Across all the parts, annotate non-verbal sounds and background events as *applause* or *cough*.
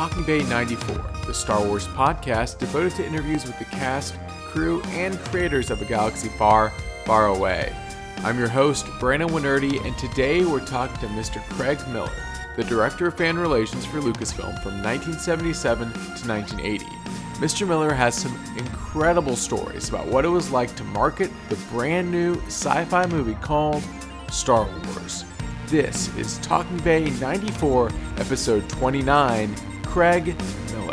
Talking Bay 94, the Star Wars podcast devoted to interviews with the cast, crew, and creators of a galaxy far, far away. I'm your host, Brandon Wainerdi, and today we're talking to Mr. Craig Miller, the Director of Fan Relations for Lucasfilm from 1977 to 1980. Mr. Miller has some incredible stories about what it was like to market the brand new sci fi movie called Star Wars. This is Talking Bay 94, episode 29 Craig Miller.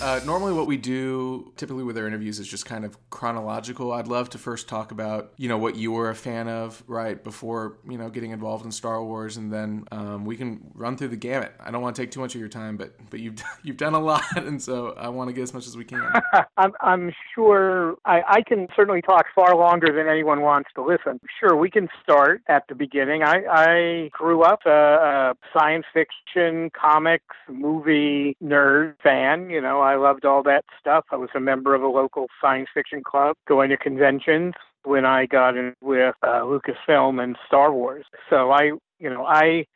Uh, normally, what we do typically with our interviews is just kind of chronological. I'd love to first talk about you know what you were a fan of right before you know getting involved in Star Wars, and then um, we can run through the gamut. I don't want to take too much of your time, but but you've *laughs* you've done a lot, and so I want to get as much as we can. *laughs* I'm I'm sure I, I can certainly talk far longer than anyone wants to listen. Sure, we can start at the beginning. I I grew up a, a science fiction, comics, movie nerd fan. You know, I loved all that stuff. I was a member of a local science fiction club, going to conventions when I got in with uh, Lucasfilm and Star Wars. So I, you know, I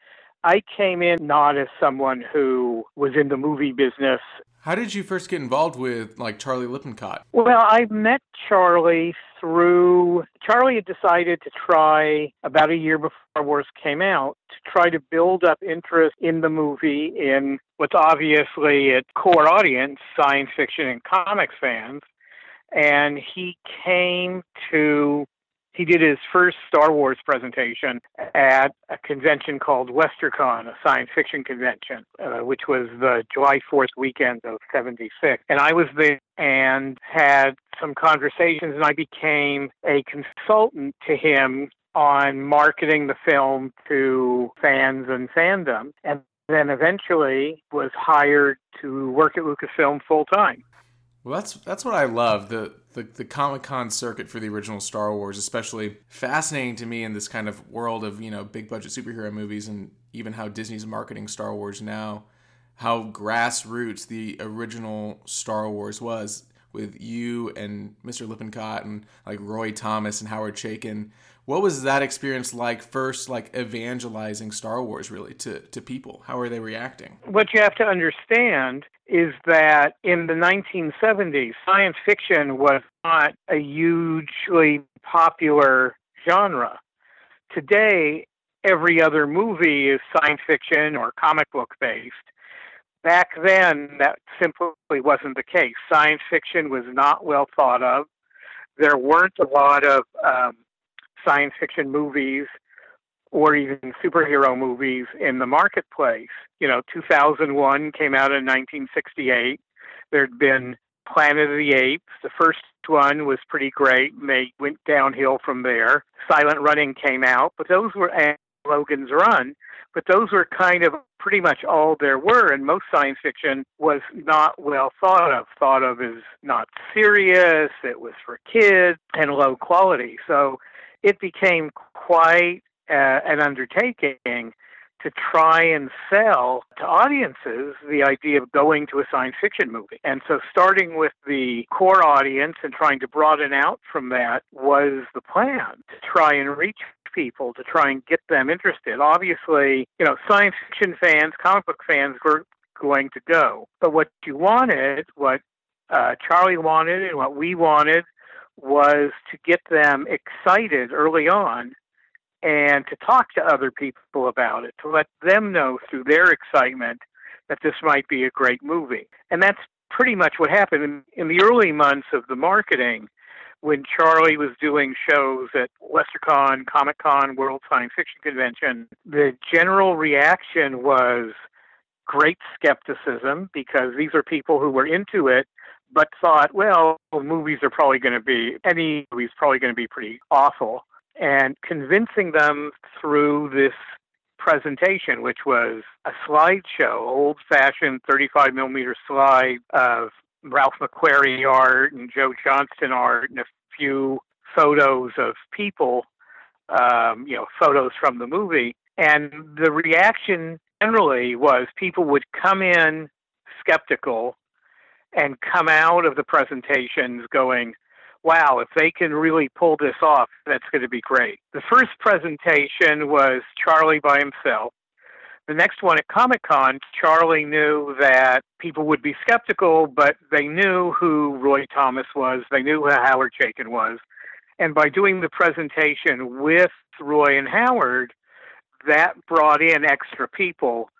I came in not as someone who was in the movie business. How did you first get involved with like Charlie Lippincott? Well, I met Charlie through Charlie had decided to try about a year before Wars came out to try to build up interest in the movie in what's obviously its core audience, science fiction and comics fans. And he came to he did his first Star Wars presentation at a convention called WesterCon, a science fiction convention, uh, which was the July 4th weekend of 76. And I was there and had some conversations, and I became a consultant to him on marketing the film to fans and fandom. And then eventually was hired to work at Lucasfilm full time. Well, that's that's what I love the the, the Comic Con circuit for the original Star Wars, especially fascinating to me in this kind of world of you know big budget superhero movies and even how Disney's marketing Star Wars now, how grassroots the original Star Wars was with you and Mr. Lippincott and like Roy Thomas and Howard Chaykin. What was that experience like first like evangelizing Star Wars really to, to people? How are they reacting? What you have to understand is that in the 1970s, science fiction was not a hugely popular genre. Today, every other movie is science fiction or comic book based. Back then, that simply wasn't the case. Science fiction was not well thought of. There weren't a lot of um, science fiction movies or even superhero movies in the marketplace. You know, 2001 came out in 1968. There'd been Planet of the Apes. The first one was pretty great, they went downhill from there. Silent Running came out, but those were Logan's Run, but those were kind of pretty much all there were, and most science fiction was not well thought of. Thought of as not serious, it was for kids, and low quality. So it became quite uh, an undertaking to try and sell to audiences the idea of going to a science fiction movie. And so starting with the core audience and trying to broaden out from that was the plan to try and reach people, to try and get them interested. Obviously, you know, science fiction fans, comic book fans were going to go. But what you wanted, what uh, Charlie wanted and what we wanted was to get them excited early on and to talk to other people about it, to let them know through their excitement that this might be a great movie. And that's pretty much what happened in, in the early months of the marketing when Charlie was doing shows at WesterCon, Comic Con, World Science Fiction Convention. The general reaction was great skepticism because these are people who were into it but thought, well, movies are probably going to be, any movie's probably going to be pretty awful and convincing them through this presentation, which was a slideshow, old fashioned 35 millimeter slide of Ralph McQuarrie art and Joe Johnston art and a few photos of people, um, you know, photos from the movie. And the reaction generally was people would come in skeptical and come out of the presentations going, wow, if they can really pull this off, that's going to be great. The first presentation was Charlie by himself. The next one at Comic Con, Charlie knew that people would be skeptical, but they knew who Roy Thomas was, they knew who Howard Chaykin was. And by doing the presentation with Roy and Howard, that brought in extra people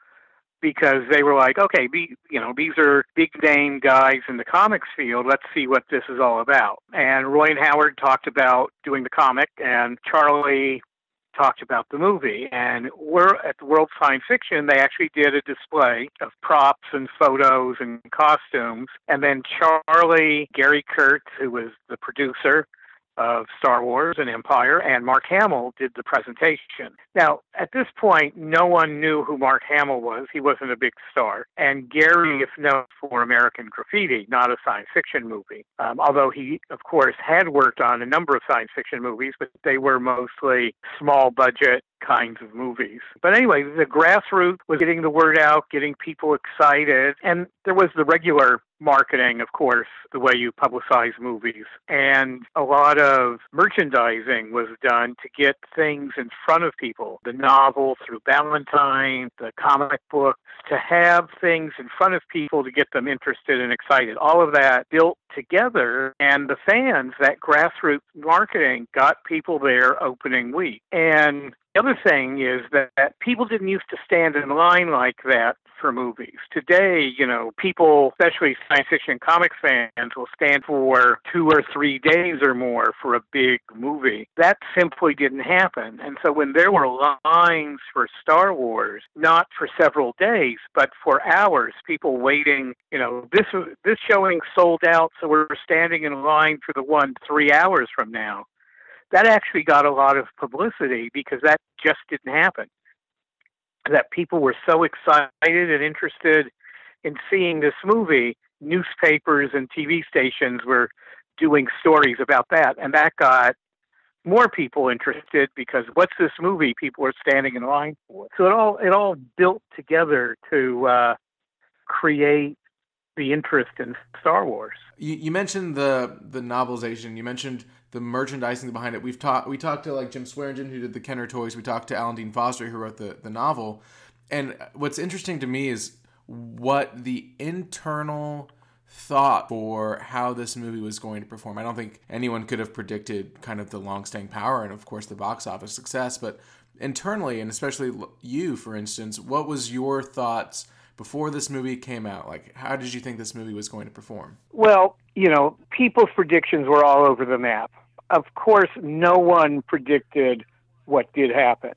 because they were like, okay, be, you know, these are big name guys in the comics field. Let's see what this is all about. And Roy and Howard talked about doing the comic, and Charlie talked about the movie. And we're at the World Science Fiction, they actually did a display of props and photos and costumes. And then Charlie, Gary Kurtz, who was the producer, of Star Wars and Empire, and Mark Hamill did the presentation. Now, at this point, no one knew who Mark Hamill was. He wasn't a big star. And Gary is known for American Graffiti, not a science fiction movie. Um, although he, of course, had worked on a number of science fiction movies, but they were mostly small budget kinds of movies. But anyway, the grassroots was getting the word out, getting people excited, and there was the regular marketing, of course, the way you publicize movies. And a lot of merchandising was done to get things in front of people. The novel through Ballantine, the comic book, to have things in front of people to get them interested and excited. All of that built together and the fans, that grassroots marketing got people there opening week. And the other thing is that people didn't used to stand in line like that for movies. Today, you know, people, especially science fiction comics fans, will stand for two or three days or more for a big movie. That simply didn't happen. And so when there were lines for Star Wars, not for several days, but for hours, people waiting, you know, this this showing sold out, so we're standing in line for the one three hours from now that actually got a lot of publicity because that just didn't happen. That people were so excited and interested in seeing this movie, newspapers and TV stations were doing stories about that, and that got more people interested because what's this movie people are standing in line for? So it all it all built together to uh, create the interest in Star Wars. You, you mentioned the the novelization. You mentioned the merchandising behind it. We've talked we talked to like Jim Swearingen who did the Kenner toys. We talked to Alan Dean Foster who wrote the the novel. And what's interesting to me is what the internal thought for how this movie was going to perform. I don't think anyone could have predicted kind of the long-staying power and of course the box office success, but internally and especially you for instance, what was your thoughts before this movie came out? Like how did you think this movie was going to perform? Well, you know, people's predictions were all over the map of course, no one predicted what did happen.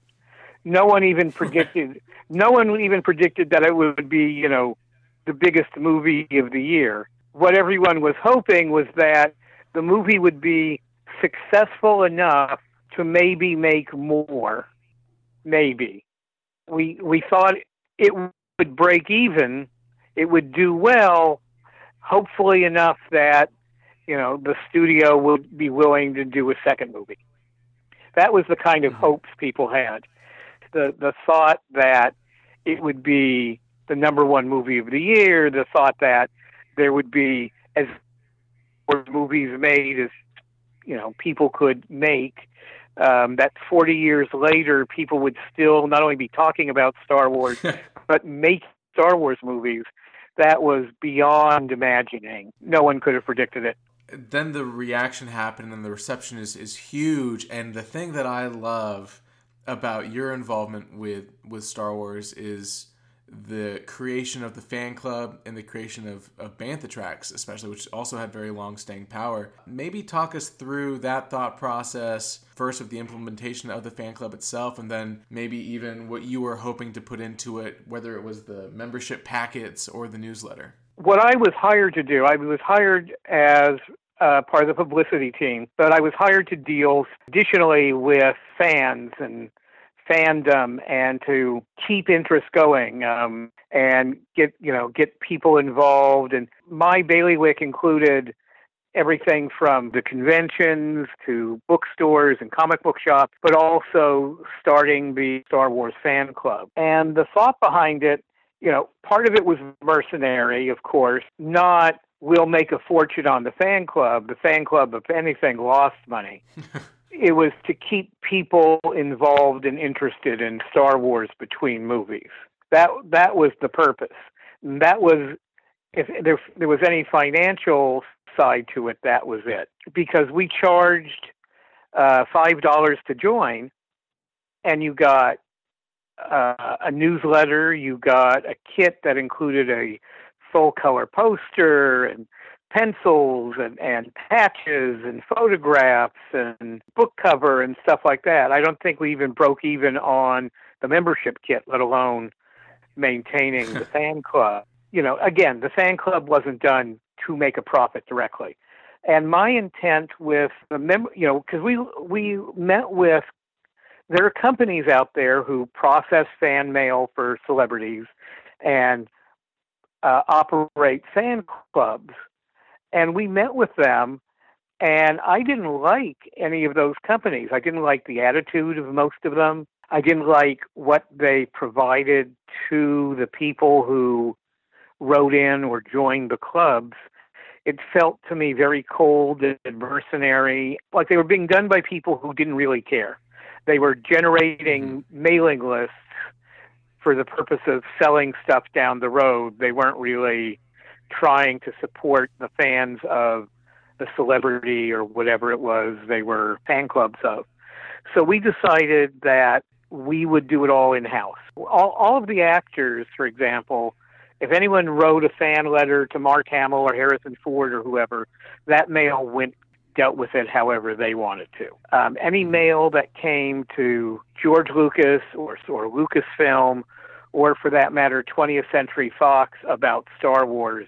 No one even *laughs* predicted. no one even predicted that it would be, you know, the biggest movie of the year. What everyone was hoping was that the movie would be successful enough to maybe make more. Maybe we we thought it would break even. It would do well, hopefully enough that you know, the studio would be willing to do a second movie. That was the kind of mm-hmm. hopes people had. The the thought that it would be the number one movie of the year, the thought that there would be as movies made as you know people could make. Um, that 40 years later, people would still not only be talking about Star Wars, *laughs* but make Star Wars movies. That was beyond imagining. No one could have predicted it then the reaction happened and the reception is, is huge and the thing that i love about your involvement with with star wars is the creation of the fan club and the creation of, of bantha tracks especially which also had very long staying power. Maybe talk us through that thought process first of the implementation of the fan club itself and then maybe even what you were hoping to put into it whether it was the membership packets or the newsletter. What I was hired to do, I was hired as uh, part of the publicity team, but I was hired to deal additionally with fans and fandom and to keep interest going um, and get you know get people involved. And my bailiwick included everything from the conventions to bookstores and comic book shops, but also starting the Star Wars fan club. And the thought behind it you know, part of it was mercenary, of course, not we'll make a fortune on the fan club. The fan club, if anything, lost money. *laughs* it was to keep people involved and interested in Star Wars between movies. That that was the purpose. And that was if there, there was any financial side to it, that was it. Because we charged uh, five dollars to join, and you got uh, a newsletter, you got a kit that included a full color poster and pencils and, and patches and photographs and book cover and stuff like that. I don't think we even broke even on the membership kit, let alone maintaining the *laughs* fan club. You know, again, the fan club wasn't done to make a profit directly. And my intent with the mem- you know, because we we met with there are companies out there who process fan mail for celebrities and uh, operate fan clubs, and we met with them. And I didn't like any of those companies. I didn't like the attitude of most of them. I didn't like what they provided to the people who wrote in or joined the clubs it felt to me very cold and mercenary, like they were being done by people who didn't really care. They were generating mm-hmm. mailing lists for the purpose of selling stuff down the road. They weren't really trying to support the fans of the celebrity or whatever it was they were fan clubs of. So we decided that we would do it all in house. All, all of the actors, for example, if anyone wrote a fan letter to Mark Hamill or Harrison Ford or whoever, that mail went dealt with it however they wanted to. Um, any mm-hmm. mail that came to George Lucas or, or Lucasfilm, or for that matter, 20th Century Fox about Star Wars,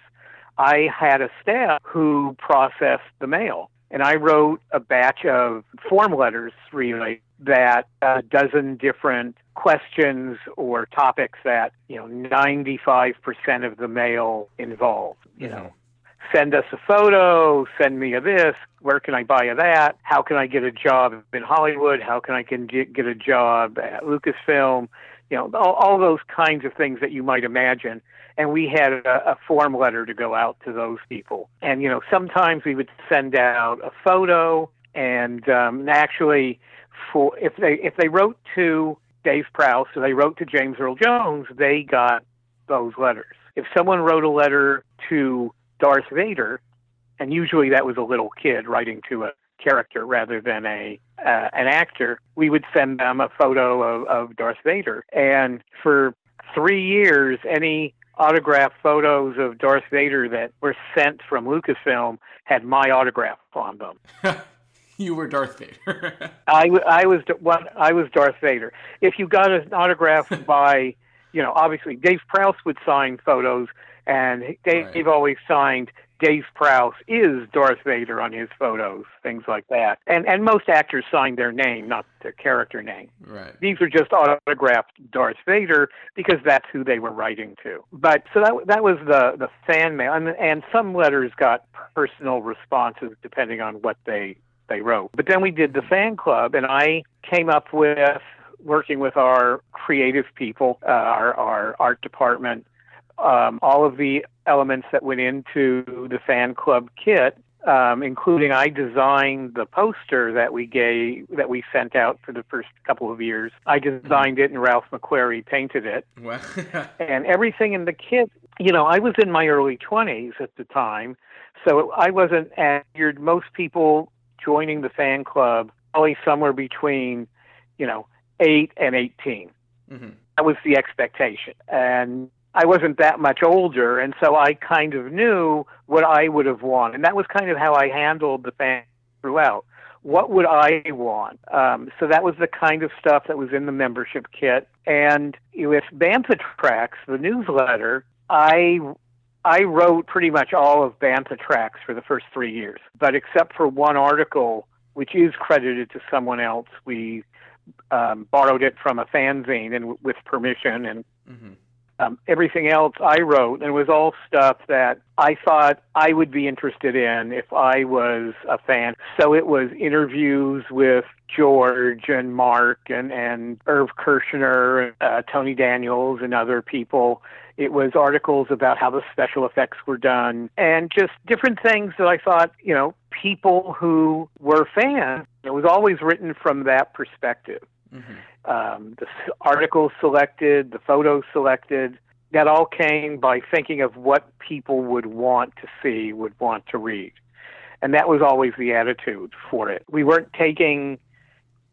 I had a staff who processed the mail. And I wrote a batch of form letters, really, that a dozen different questions or topics that you know 95% of the mail involve you know send us a photo send me a this where can i buy a that how can i get a job in hollywood how can i can get, get a job at lucasfilm you know all, all those kinds of things that you might imagine and we had a, a form letter to go out to those people and you know sometimes we would send out a photo and um, actually for if they if they wrote to Dave Prowse, or they wrote to James Earl Jones, they got those letters. If someone wrote a letter to Darth Vader, and usually that was a little kid writing to a character rather than a uh, an actor, we would send them a photo of, of Darth Vader. And for three years, any autograph photos of Darth Vader that were sent from Lucasfilm had my autograph on them. *laughs* you were Darth Vader. *laughs* I, I was what I was Darth Vader. If you got an autograph *laughs* by, you know, obviously Dave Prowse would sign photos, and Dave right. always signed Dave Prowse is Darth Vader on his photos, things like that. And and most actors signed their name, not their character name. Right. These were just autographed Darth Vader because that's who they were writing to. But so that that was the the fan mail, and and some letters got personal responses depending on what they they wrote. But then we did the fan club, and I came up with working with our creative people, uh, our, our art department, um, all of the elements that went into the fan club kit, um, including I designed the poster that we gave that we sent out for the first couple of years. I designed it, and Ralph McQuarrie painted it. *laughs* and everything in the kit, you know, I was in my early twenties at the time, so I wasn't as most people joining the fan club probably somewhere between, you know, eight and 18. Mm-hmm. That was the expectation. And I wasn't that much older, and so I kind of knew what I would have wanted. And that was kind of how I handled the fan throughout. What would I want? Um, so that was the kind of stuff that was in the membership kit. And with Bantha Tracks, the newsletter, I I wrote pretty much all of Bantha Tracks for the first three years, but except for one article, which is credited to someone else, we um, borrowed it from a fanzine and w- with permission, and mm-hmm. Um, everything else I wrote, and it was all stuff that I thought I would be interested in if I was a fan. So it was interviews with George and Mark and and Irv Kershner, uh, Tony Daniels, and other people It was articles about how the special effects were done and just different things that I thought, you know, people who were fans, it was always written from that perspective. Mm-hmm. Um, the articles selected, the photos selected, that all came by thinking of what people would want to see, would want to read. And that was always the attitude for it. We weren't taking,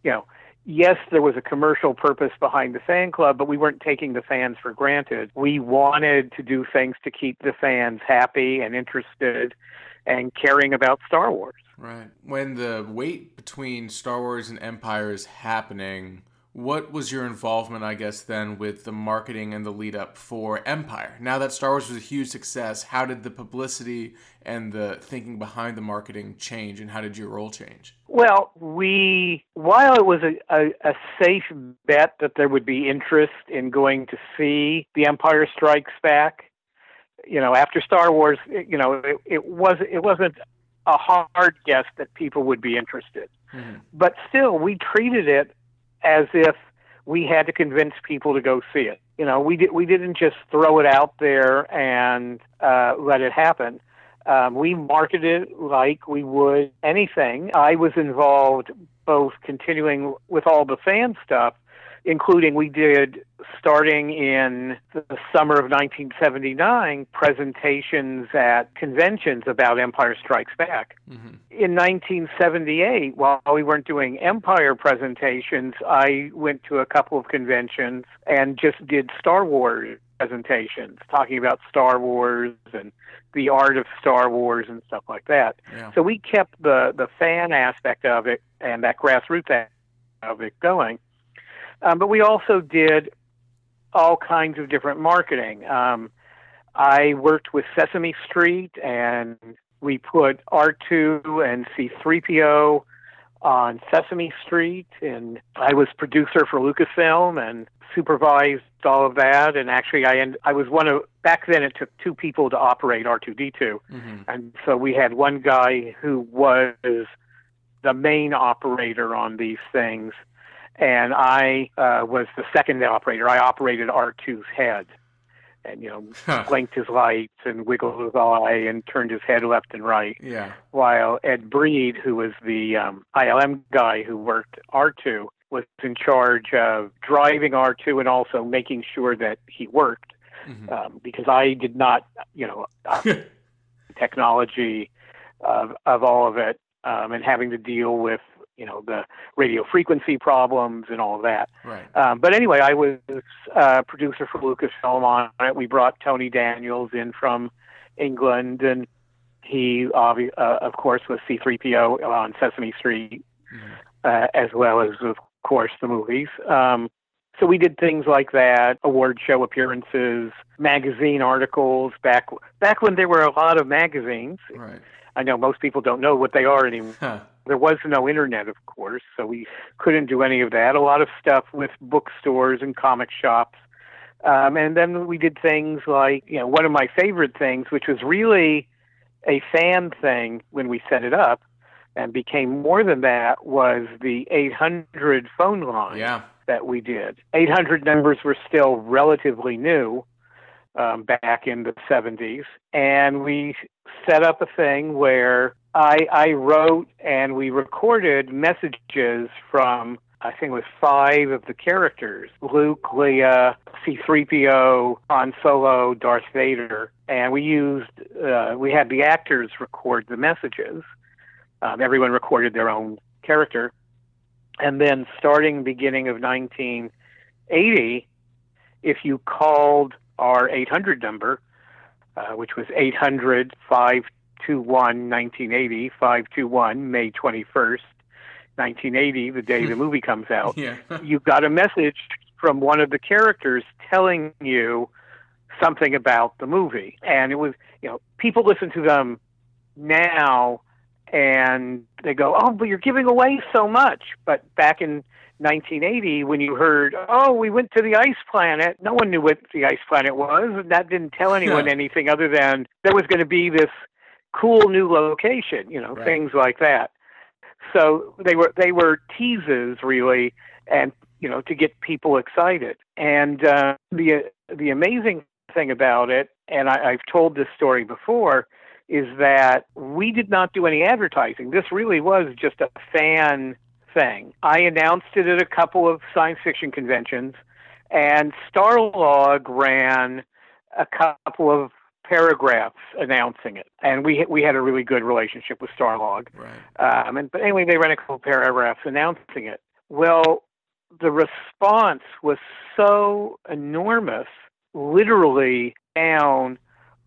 you know, yes, there was a commercial purpose behind the fan club, but we weren't taking the fans for granted. We wanted to do things to keep the fans happy and interested and caring about Star Wars. Right. When the wait between Star Wars and Empire is happening, what was your involvement, I guess, then with the marketing and the lead up for Empire? Now that Star Wars was a huge success, how did the publicity and the thinking behind the marketing change, and how did your role change? Well, we, while it was a, a, a safe bet that there would be interest in going to see The Empire Strikes Back, you know, after Star Wars, you know, it, it was it wasn't a hard guess that people would be interested. Mm-hmm. But still, we treated it as if we had to convince people to go see it. You know, we did we didn't just throw it out there and uh, let it happen. Um, we marketed it like we would anything. I was involved both continuing with all the fan stuff including we did starting in the summer of 1979 presentations at conventions about Empire Strikes Back. Mm-hmm. In 1978, while we weren't doing Empire presentations, I went to a couple of conventions and just did Star Wars presentations, talking about Star Wars and the art of Star Wars and stuff like that. Yeah. So we kept the the fan aspect of it and that grassroots aspect of it going. Um, but we also did all kinds of different marketing. Um, I worked with Sesame Street, and we put R2 and C3PO on Sesame Street, and I was producer for Lucasfilm and supervised all of that. And actually, I end, I was one of back then. It took two people to operate R2D2, mm-hmm. and so we had one guy who was the main operator on these things and I uh, was the second operator. I operated R2's head, and you know, huh. blinked his lights and wiggled his eye and turned his head left and right. Yeah. While Ed Breed, who was the um, ILM guy who worked R2, was in charge of driving R2 and also making sure that he worked, mm-hmm. um, because I did not, you know, *laughs* uh, technology of of all of it, um, and having to deal with you know the radio frequency problems and all of that. Right. Um, but anyway, I was uh, producer for Lucasfilm on it. We brought Tony Daniels in from England, and he, obvi- uh, of course, was C-3PO on Sesame Street, mm-hmm. uh, as well as, of course, the movies. Um, so we did things like that, award show appearances, magazine articles back back when there were a lot of magazines. Right. I know most people don't know what they are *laughs* anymore. Huh. There was no internet, of course, so we couldn't do any of that. A lot of stuff with bookstores and comic shops. Um, and then we did things like, you know, one of my favorite things, which was really a fan thing when we set it up and became more than that, was the 800 phone line yeah. that we did. 800 numbers were still relatively new um, back in the 70s. And we set up a thing where I, I wrote and we recorded messages from I think it was five of the characters Luke, Leia, C3PO, Han Solo, Darth Vader. And we used, uh, we had the actors record the messages. Um, everyone recorded their own character. And then starting beginning of 1980, if you called our 800 number, uh, which was 800 521 1980, 521 May 21st, 1980, the day the *laughs* movie comes out. Yeah. *laughs* you got a message from one of the characters telling you something about the movie. And it was, you know, people listen to them now and they go, "Oh, but you're giving away so much." But back in 1980 when you heard, oh, we went to the ice planet. No one knew what the ice planet was, and that didn't tell anyone anything other than there was going to be this cool new location, you know, right. things like that. So they were they were teases really, and you know to get people excited. And uh, the the amazing thing about it, and I, I've told this story before, is that we did not do any advertising. This really was just a fan thing. I announced it at a couple of science fiction conventions, and Starlog ran a couple of paragraphs announcing it, and we we had a really good relationship with Starlog. Right. Um, and but anyway, they ran a couple of paragraphs announcing it. Well, the response was so enormous, literally down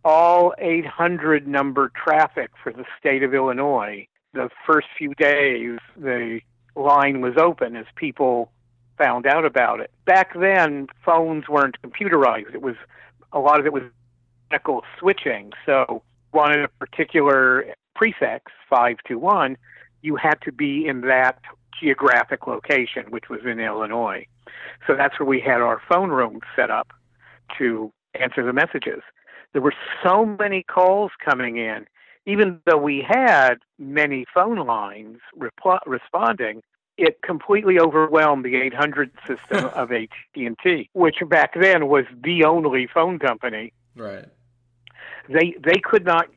all 800 number traffic for the state of Illinois. The first few days, the line was open as people found out about it. Back then, phones weren't computerized. It was a lot of it was mechanical switching. So, wanted a particular prefix, 521, you had to be in that geographic location, which was in Illinois. So that's where we had our phone room set up to answer the messages. There were so many calls coming in, even though we had many phone lines repl- responding. It completely overwhelmed the 800 system *laughs* of AT&T, which back then was the only phone company. Right. They they could not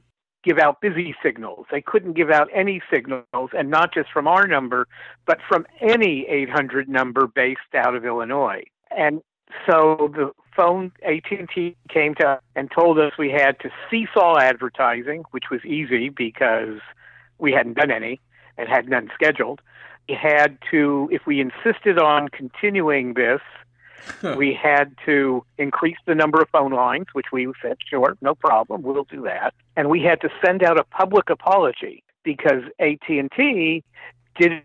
give out busy signals. They couldn't give out any signals, and not just from our number, but from any 800 number based out of Illinois. And so the phone AT&T came to us and told us we had to seesaw advertising, which was easy because we hadn't done any and had none scheduled. We had to, if we insisted on continuing this, we had to increase the number of phone lines, which we said, sure, no problem, we'll do that. And we had to send out a public apology because AT&T didn't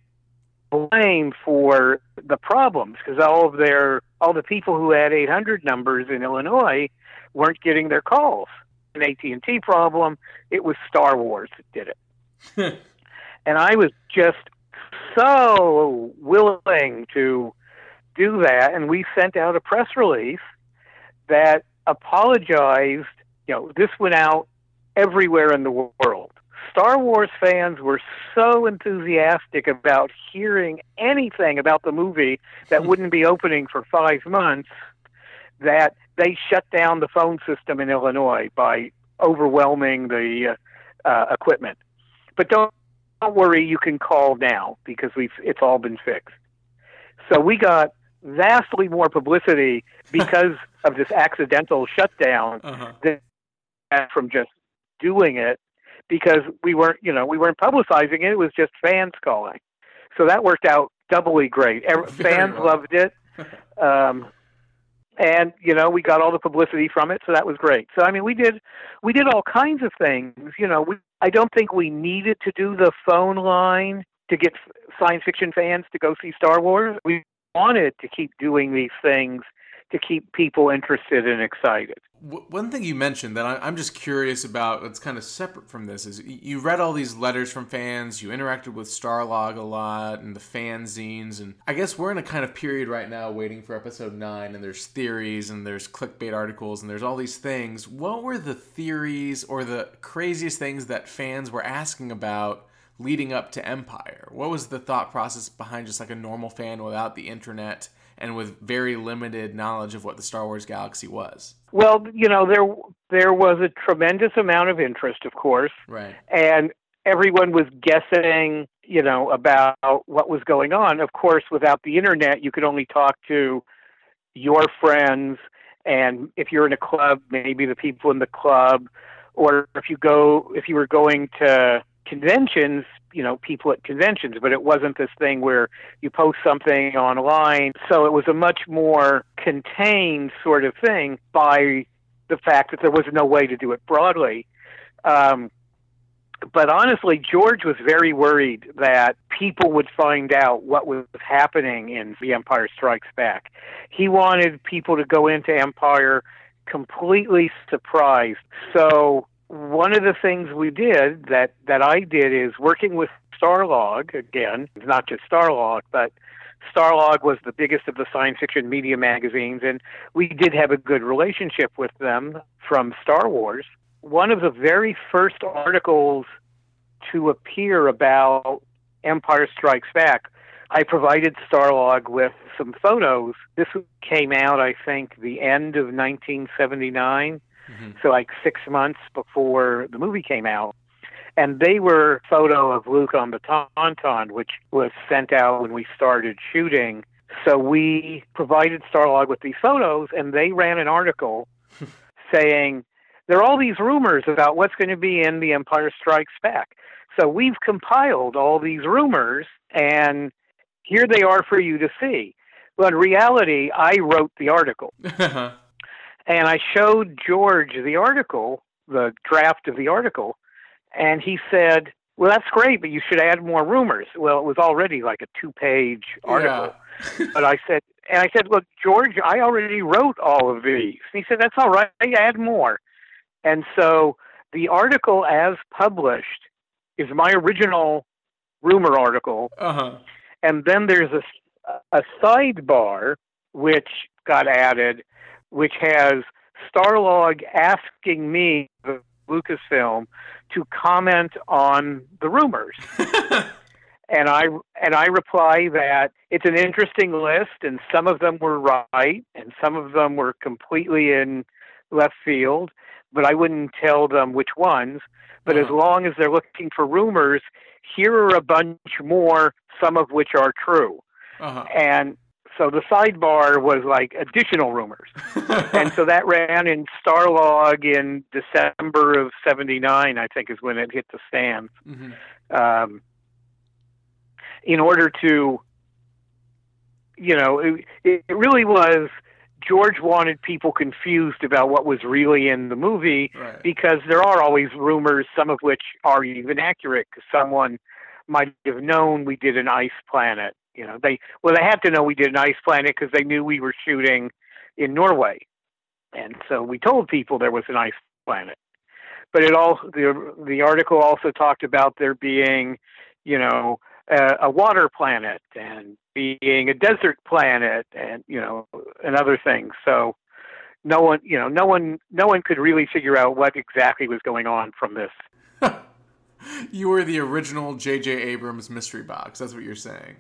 blame for the problems because all of their all the people who had 800 numbers in Illinois weren't getting their calls. An AT&T problem, it was Star Wars that did it. and I was just so willing to do that, and we sent out a press release that apologized. You know, this went out everywhere in the world. Star Wars fans were so enthusiastic about hearing anything about the movie that *laughs* wouldn't be opening for five months that they shut down the phone system in Illinois by overwhelming the uh, uh, equipment. But don't, don't worry, you can call now because we've it's all been fixed. So we got vastly more publicity *laughs* because of this accidental shutdown Uh-huh. than from just doing it because we weren't you know we weren't publicizing it. It was just fans calling. So that worked out doubly great. *laughs* Very fans well. loved it. *laughs* Um and you know we got all the publicity from it so that was great. So i mean we did we did all kinds of things you know we i don't think we needed to do the phone line to get science fiction fans to go see star wars. We wanted to keep doing these things to keep people interested and excited One thing you mentioned that I'm just curious about, that's kind of separate from this, is you read all these letters from fans, you interacted with Starlog a lot, and the fanzines, and I guess we're in a kind of period right now waiting for episode 9, and there's theories, and there's clickbait articles, and there's all these things. What were the theories or the craziest things that fans were asking about leading up to Empire? What was the thought process behind just like a normal fan without the internet and with very limited knowledge of what the Star Wars galaxy was? well you know there there was a tremendous amount of interest of course Right. and everyone was guessing, you know, about what was going on. Of course, without the internet, you could only talk to your friends, and if you're in a club, maybe the people in the club, or if you go, if you were going to conventions, you know, people at conventions. But it wasn't this thing where you post something online. So it was a much more contained sort of thing by the fact that there was no way to do it broadly. Um, but honestly, George was very worried that people would find out what was happening in The Empire Strikes Back. He wanted people to go into Empire completely surprised. So one of the things we did that that I did is working with Starlog again, it's not just Starlog, but Starlog was the biggest of the science fiction media magazines, and we did have a good relationship with them from Star Wars. One of the very first articles to appear about Empire Strikes Back, I provided Starlog with some photos. This came out, I think, the end of 1979, mm-hmm. so like six months before the movie came out. And they were a photo of Luke on the Tauntaun, which was sent out when we started shooting. So we provided Starlog with these photos, and they ran an article *laughs* saying there are all these rumors about what's going to be in The Empire Strikes Back. So we've compiled all these rumors, and here they are for you to see. Well, in reality, I wrote the article. *laughs* and I showed George the article, the draft of the article, and he said, Well, that's great, but you should add more rumors. Well, it was already like a two page article. Yeah. *laughs* but I said, and I said, Look, George, I already wrote all of these. And he said, That's all right, add more. And so the article as published is my original rumor article. Uh-huh. And then there's a, a sidebar which got added, which has Starlog asking me, the Lucasfilm, to comment on the rumors. *laughs* and I and I reply that it's an interesting list, and some of them were right, and some of them were completely in left field, but I wouldn't tell them which ones. But uh-huh. as long as they're looking for rumors, here are a bunch more, some of which are true. Uh-huh. And so the sidebar was like additional rumors. *laughs* and so that ran in Starlog in December of 79, I think is when it hit the stands. Mm-hmm. Um, in order to, you know, it, it really was George wanted people confused about what was really in the movie right. because there are always rumors, some of which are even accurate. Because someone might have known we did an ice planet. You know, they well, they had to know we did an ice planet because they knew we were shooting in Norway, and so we told people there was an ice planet. But it all the the article also talked about there being, you know, a, a water planet and being a desert planet and you know and other things so no one you know no one no one could really figure out what exactly was going on from this *laughs* you were the original jj abrams mystery box. That's what you're saying.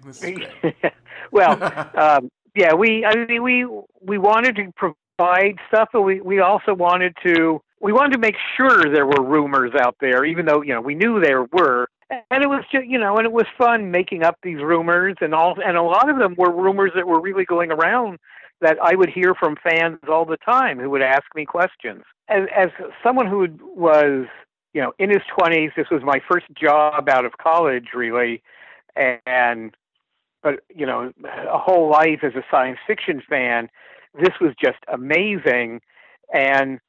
*laughs* Well *laughs* um, yeah we i mean we we wanted to provide stuff but we we also wanted to we wanted to make sure there were rumors out there even though you know we knew there were. And it was just you know and it was fun making up these rumors and all and a lot of them were rumors that were really going around that I would hear from fans all the time who would ask me questions. As as someone who was you know in his 20s this was my first job out of college really and but you know a whole life as a science fiction fan this was just amazing and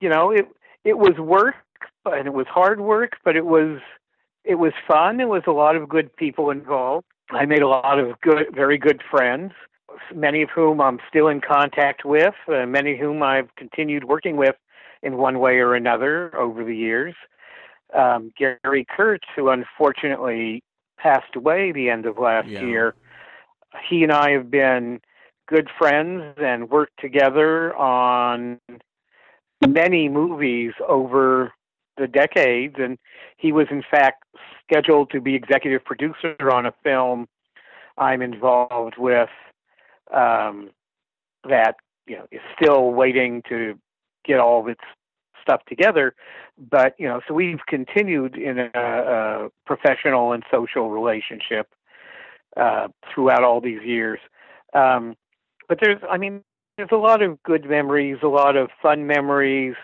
you know it it was work and it was hard work but it was it was fun. There was a lot of good people involved. I made a lot of good, very good friends, many of whom I'm still in contact with, uh, many of whom I've continued working with in one way or another over the years. Um, Gary Kurtz, who unfortunately passed away the end of last yeah. year, he and I have been good friends and worked together on many movies over the decades, and he was in fact scheduled to be executive producer on a film I'm involved with um, that you know is still waiting to get all of its stuff together. But you know, so we've continued in a, a professional and social relationship uh, throughout all these years. Um, but there's, I mean, there's a lot of good memories, a lot of fun memories.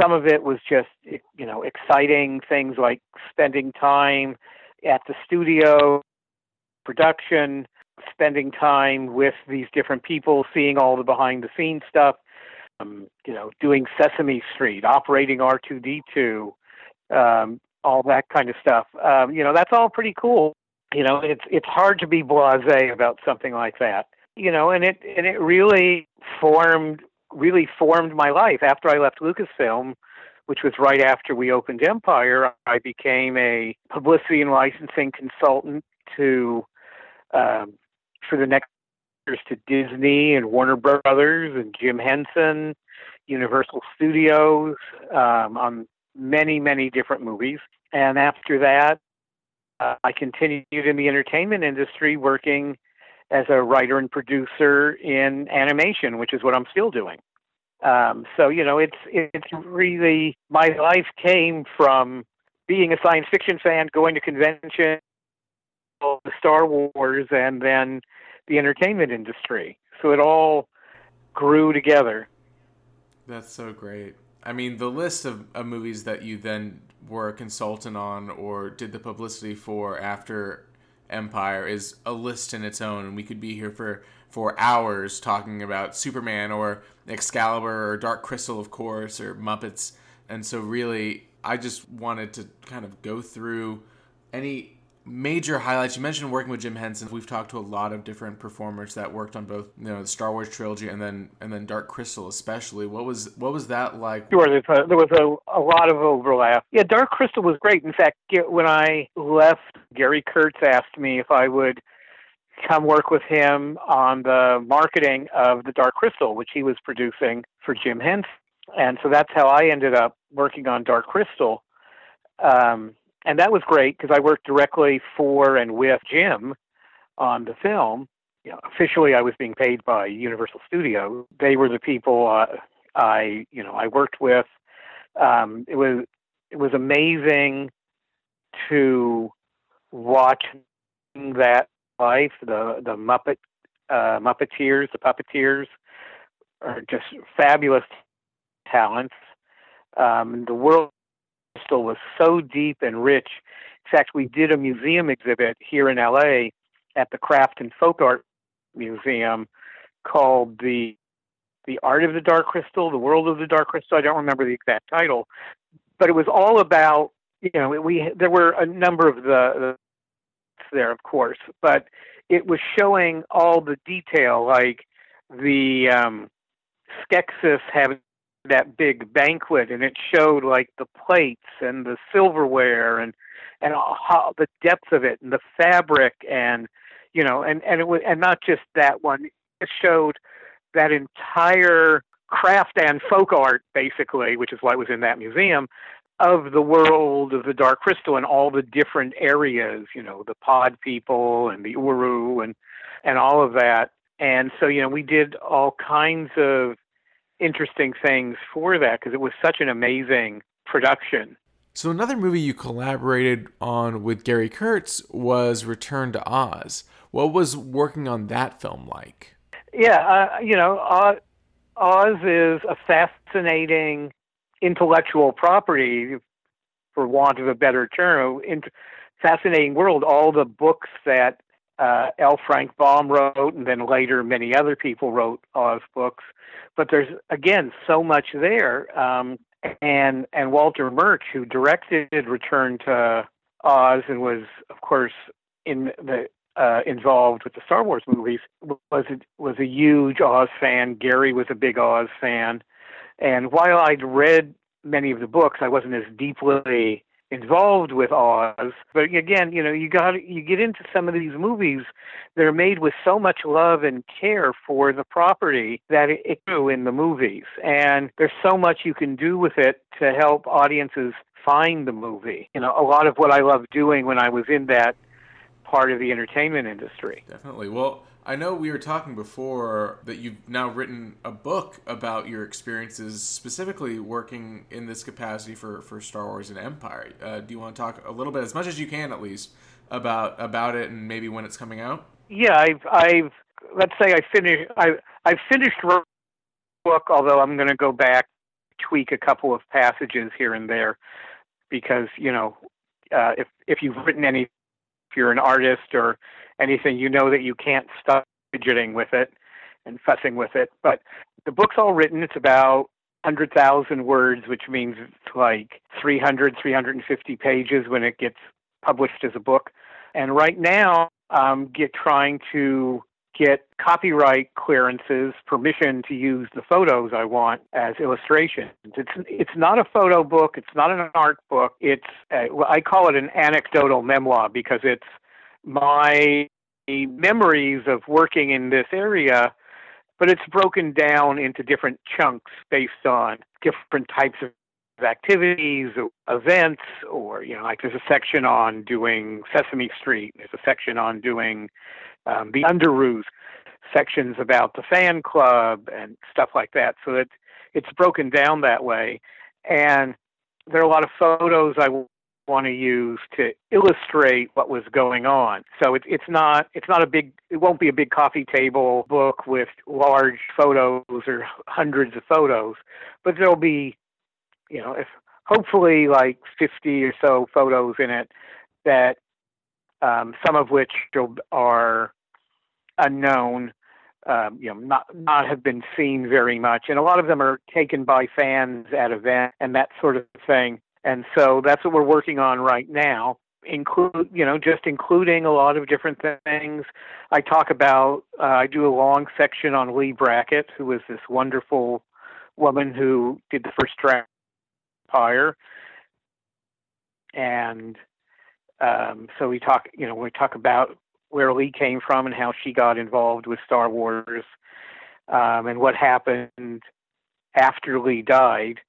Some of it was just, you know, exciting things like spending time at the studio, production, spending time with these different people, seeing all the behind the scenes stuff, um, you know, doing Sesame Street, operating R2D2, um, all that kind of stuff. Um, you know, that's all pretty cool. You know, it's it's hard to be blasé about something like that. You know, and it and it really formed really formed my life. After I left Lucasfilm, which was right after we opened Empire, I became a publicity and licensing consultant to um, for the next to Disney and Warner Brothers and Jim Henson, Universal Studios um, on many many different movies. And after that, uh, I continued in the entertainment industry working as a writer and producer in animation, which is what I'm still doing. Um, so you know, it's it's really my life came from being a science fiction fan, going to conventions, the Star Wars, and then the entertainment industry. So it all grew together. That's so great. I mean, the list of, of movies that you then were a consultant on or did the publicity for after Empire is a list in its own, and we could be here for for hours talking about Superman or Excalibur or Dark Crystal, of course, or Muppets. And so, really, I just wanted to kind of go through any major highlights. You mentioned working with Jim Henson. We've talked to a lot of different performers that worked on both, you know, the Star Wars trilogy and then and then Dark Crystal, especially. What was what was that like? Sure, there was a, a lot of overlap. Yeah, Dark Crystal was great. In fact, when I left, Gary Kurtz asked me if I would come work with him on the marketing of the Dark Crystal, which he was producing for Jim Henson. And so that's how I ended up working on Dark Crystal. Um, and that was great because I worked directly for and with Jim on the film. You know, officially, I was being paid by Universal Studios. They were the people uh, I, you know, I worked with. Um, it was it was amazing to watch that life. The the Muppet uh, Muppeteers, the puppeteers, are just fabulous talents. Um, the world was so deep and rich. In fact, we did a museum exhibit here in LA at the Craft and Folk Art Museum called the the Art of the Dark Crystal, the World of the Dark Crystal. I don't remember the exact title, but it was all about you know we there were a number of the, the there, of course, but it was showing all the detail, like the um, Skeksis having that big banquet, and it showed like the plates and the silverware and and how the depth of it and the fabric and you know and and it was and not just that one. It showed that entire craft and folk art, basically, which is why it was in that museum, of the world of the Dark Crystal and all the different areas, you know, the pod people and the Uru and and all of that. And so, you know, we did all kinds of interesting things for that because it was such an amazing production. So another movie you collaborated on with Gary Kurtz was Return to Oz. What was working on that film like? Yeah, uh, you know, Oz, Oz is a fascinating intellectual property, for want of a better term, in, fascinating world. All the books that uh, L. Frank Baum wrote, and then later many other people wrote Oz books. But there's again so much there. Um, and and Walter Murch, who directed Return to Oz and was, of course, in the uh, involved with the Star Wars movies, was a, was a huge Oz fan. Gary was a big Oz fan, and while I'd read many of the books, I wasn't as deeply involved with Oz. But again, you know, you got you get into some of these movies that are made with so much love and care for the property that it, it grew in the movies, and there's so much you can do with it to help audiences find the movie. You know, a lot of what I loved doing when I was in that part of the entertainment industry. Definitely. Well, I know we were talking before that you've now written a book about your experiences, specifically working in this capacity for, for Star Wars and Empire. Uh, do you want to talk a little bit, as much as you can at least, about about it and maybe when it's coming out? Yeah, I've I've let's say I finished I I've finished the book, although I'm going to go back tweak a couple of passages here and there because you know uh, if if you've written any if you're an artist or anything, you know that you can't stop fidgeting with it and fussing with it. But the book's all written. It's about 100,000 words, which means it's like 300, 350 pages when it gets published as a book. And right now, I'm get trying to get copyright clearances, permission to use the photos I want as illustrations. It's it's not a photo book. It's not an art book. It's a, well, I call it an anecdotal memoir because it's my memories of working in this area, but it's broken down into different chunks based on different types of activities, events, or you know, like there's a section on doing Sesame Street. There's a section on doing um, the Underoos, sections about the fan club and stuff like that. So that it's broken down that way, and there are a lot of photos I want to use to illustrate what was going on. So it's it's not it's not a big it won't be a big coffee table book with large photos or hundreds of photos, but there'll be you know if hopefully like 50 or so photos in it that um, some of which are unknown um, you know, not not have been seen very much, and a lot of them are taken by fans at events and that sort of thing. And so that's what we're working on right now. Include, you know, just including a lot of different things. I talk about, uh, I do a long section on Leigh Brackett, who was this wonderful woman who did the first draft Empire, and um, so we talk, you know, we talk about where Leigh came from and how she got involved with Star Wars, um, and what happened after Leigh died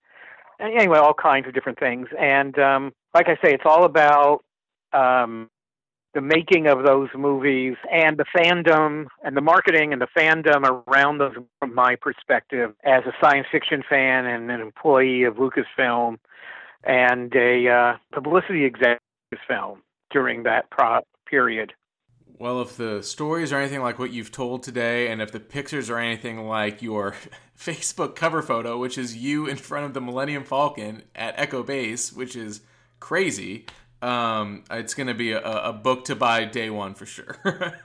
anyway, all kinds of different things. And um, like I say, it's all about um, the making of those movies and the fandom and the marketing and the fandom around those from my perspective as a science fiction fan and an employee of Lucasfilm and a uh, publicity executive film during that pro- period. Well, if the stories are anything like what you've told today, and if the pictures are anything like your *laughs* Facebook cover photo, which is you in front of the Millennium Falcon at Echo Base, which is crazy, um, it's going to be a, a, book to buy day one for sure. *laughs*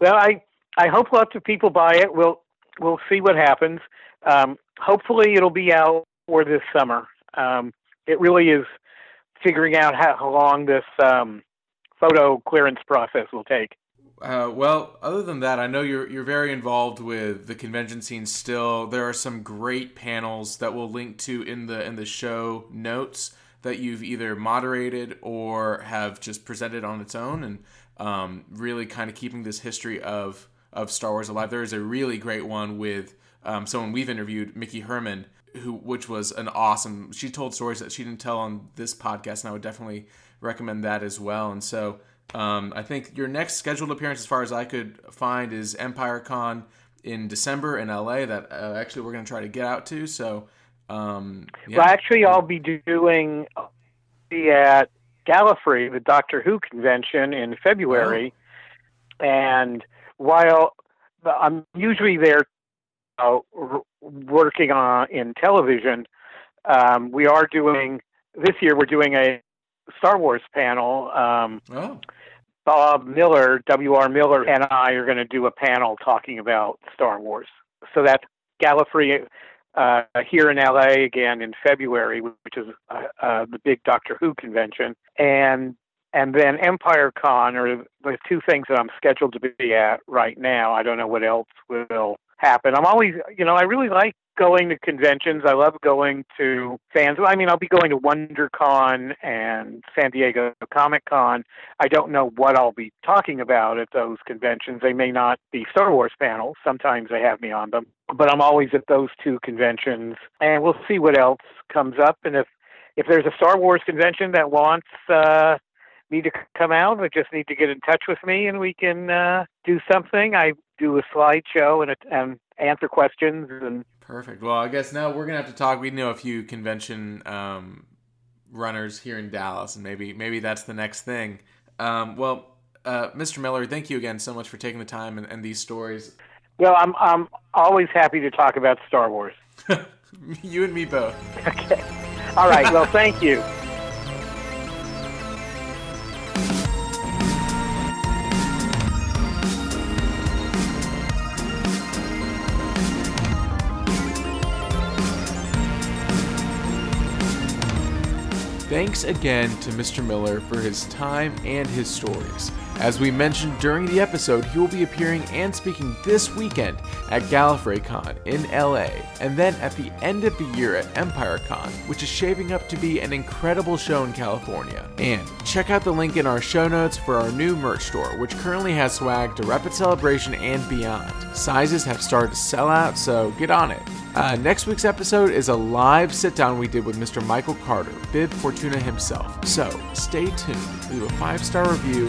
well, I I hope lots of people buy it. We'll we'll see what happens. Um, hopefully, it'll be out for this summer. Um, it really is figuring out how, how long this um, photo clearance process will take. Uh, well, other than that, I know you're you're very involved with the convention scene still. There are some great panels that we'll link to in the in the show notes that you've either moderated or have just presented on its own, and um, really kind of keeping this history of of Star Wars alive. There is a really great one with um, someone we've interviewed, Miki Herman, who which was an awesome. She told stories that she didn't tell on this podcast, and I would definitely recommend that as well. And so um, I think your next scheduled appearance, as far as I could find, is Empire Con in December in LA. That uh, actually we're going to try to get out to. So, um, yeah. well, actually, I'll be doing be at Gallifrey, the Doctor Who convention in February, oh. and while I'm usually there uh, working on in television, um, we are doing this year. We're doing a Star Wars panel. Um, oh. Bob Miller, W.R. Miller, and I are going to do a panel talking about Star Wars. So that's Gallifrey uh, here in LA again in February, which is uh, uh, the big Doctor Who convention, and and then Empire Con are the two things that I'm scheduled to be at right now. I don't know what else will happen. I'm always, you know, I really like going to conventions. I love going to fans. I mean, I'll be going to WonderCon and San Diego Comic Con. I don't know what I'll be talking about at those conventions. They may not be Star Wars panels. Sometimes they have me on them, but I'm always at those two conventions, and we'll see what else comes up. And if if there's a Star Wars convention that wants uh, me to come out, they just need to get in touch with me, and we can uh, do something. I do a slideshow and, and answer questions and Perfect. Well, I guess now we're gonna have to talk. We know a few convention um, runners here in Dallas, and maybe maybe that's the next thing. Um, well, uh, Mr. Miller, thank you again so much for taking the time and, and these stories. Well, I'm I'm always happy to talk about Star Wars. *laughs* you and me both. *laughs* Okay. All right. Well, thank you. Again to Mr. Miller for his time and his stories. As we mentioned during the episode, he will be appearing and speaking this weekend at Gallifrey Con in LA, and then at the end of the year at Empire Con, which is shaping up to be an incredible show in California. And check out the link in our show notes for our new merch store, which currently has swag to Rapid Celebration and beyond. Sizes have started to sell out, so get on it. Uh, next week's episode is a live sit down we did with Mr. Michael Carter, Bib Fortuna himself. So stay tuned, leave a five star review,